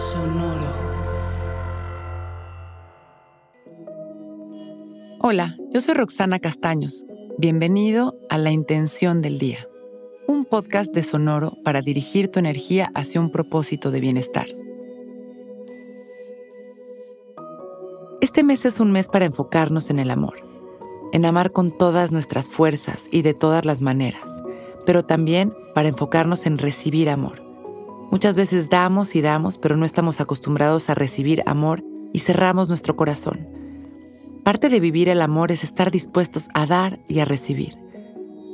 Sonoro. Hola, yo soy Roxana Castaños. Bienvenido a La Intención del Día, un podcast de Sonoro para dirigir tu energía hacia un propósito de bienestar. Este mes es un mes para enfocarnos en el amor, en amar con todas nuestras fuerzas y de todas las maneras, pero también para enfocarnos en recibir amor Muchas veces damos y damos, pero no estamos acostumbrados a recibir amor y cerramos nuestro corazón. Parte de vivir el amor es estar dispuestos a dar y a recibir,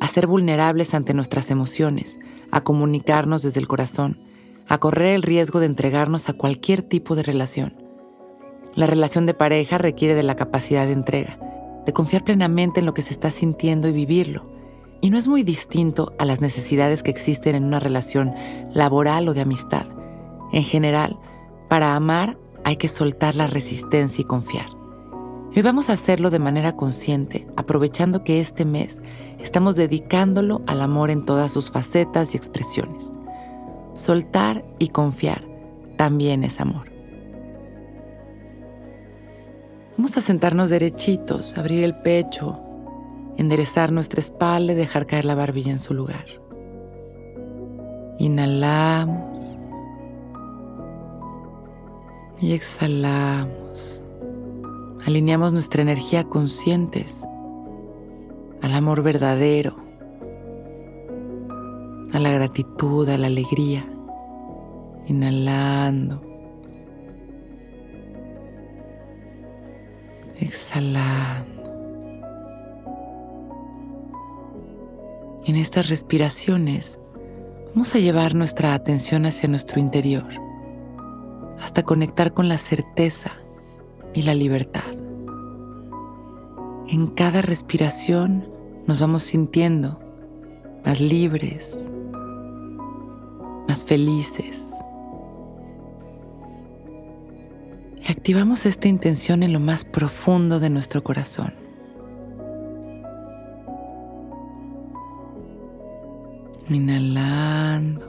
a ser vulnerables ante nuestras emociones, a comunicarnos desde el corazón, a correr el riesgo de entregarnos a cualquier tipo de relación. La relación de pareja requiere de la capacidad de entrega, de confiar plenamente en lo que se está sintiendo y vivirlo y no es muy distinto a las necesidades que existen en una relación laboral o de amistad. En general, para amar hay que soltar la resistencia y confiar. Hoy vamos a hacerlo de manera consciente, aprovechando que este mes estamos dedicándolo al amor en todas sus facetas y expresiones. Soltar y confiar también es amor. Vamos a sentarnos derechitos, abrir el pecho, enderezar nuestra espalda y dejar caer la barbilla en su lugar. Inhalamos y exhalamos. Alineamos nuestra energía conscientes al amor verdadero, a la gratitud, a la alegría. Inhalando. Exhalando. En estas respiraciones vamos a llevar nuestra atención hacia nuestro interior, hasta conectar con la certeza y la libertad. En cada respiración nos vamos sintiendo más libres, más felices. Y activamos esta intención en lo más profundo de nuestro corazón. Inhalando.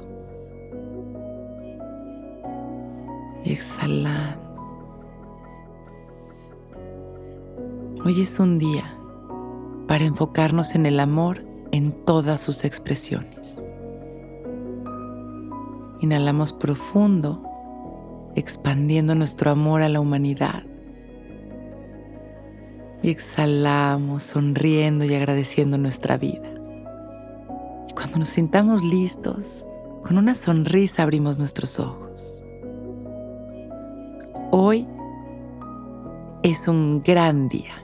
Y exhalando. Hoy es un día para enfocarnos en el amor en todas sus expresiones. Inhalamos profundo, expandiendo nuestro amor a la humanidad. Y exhalamos sonriendo y agradeciendo nuestra vida. Cuando nos sintamos listos, con una sonrisa abrimos nuestros ojos. Hoy es un gran día.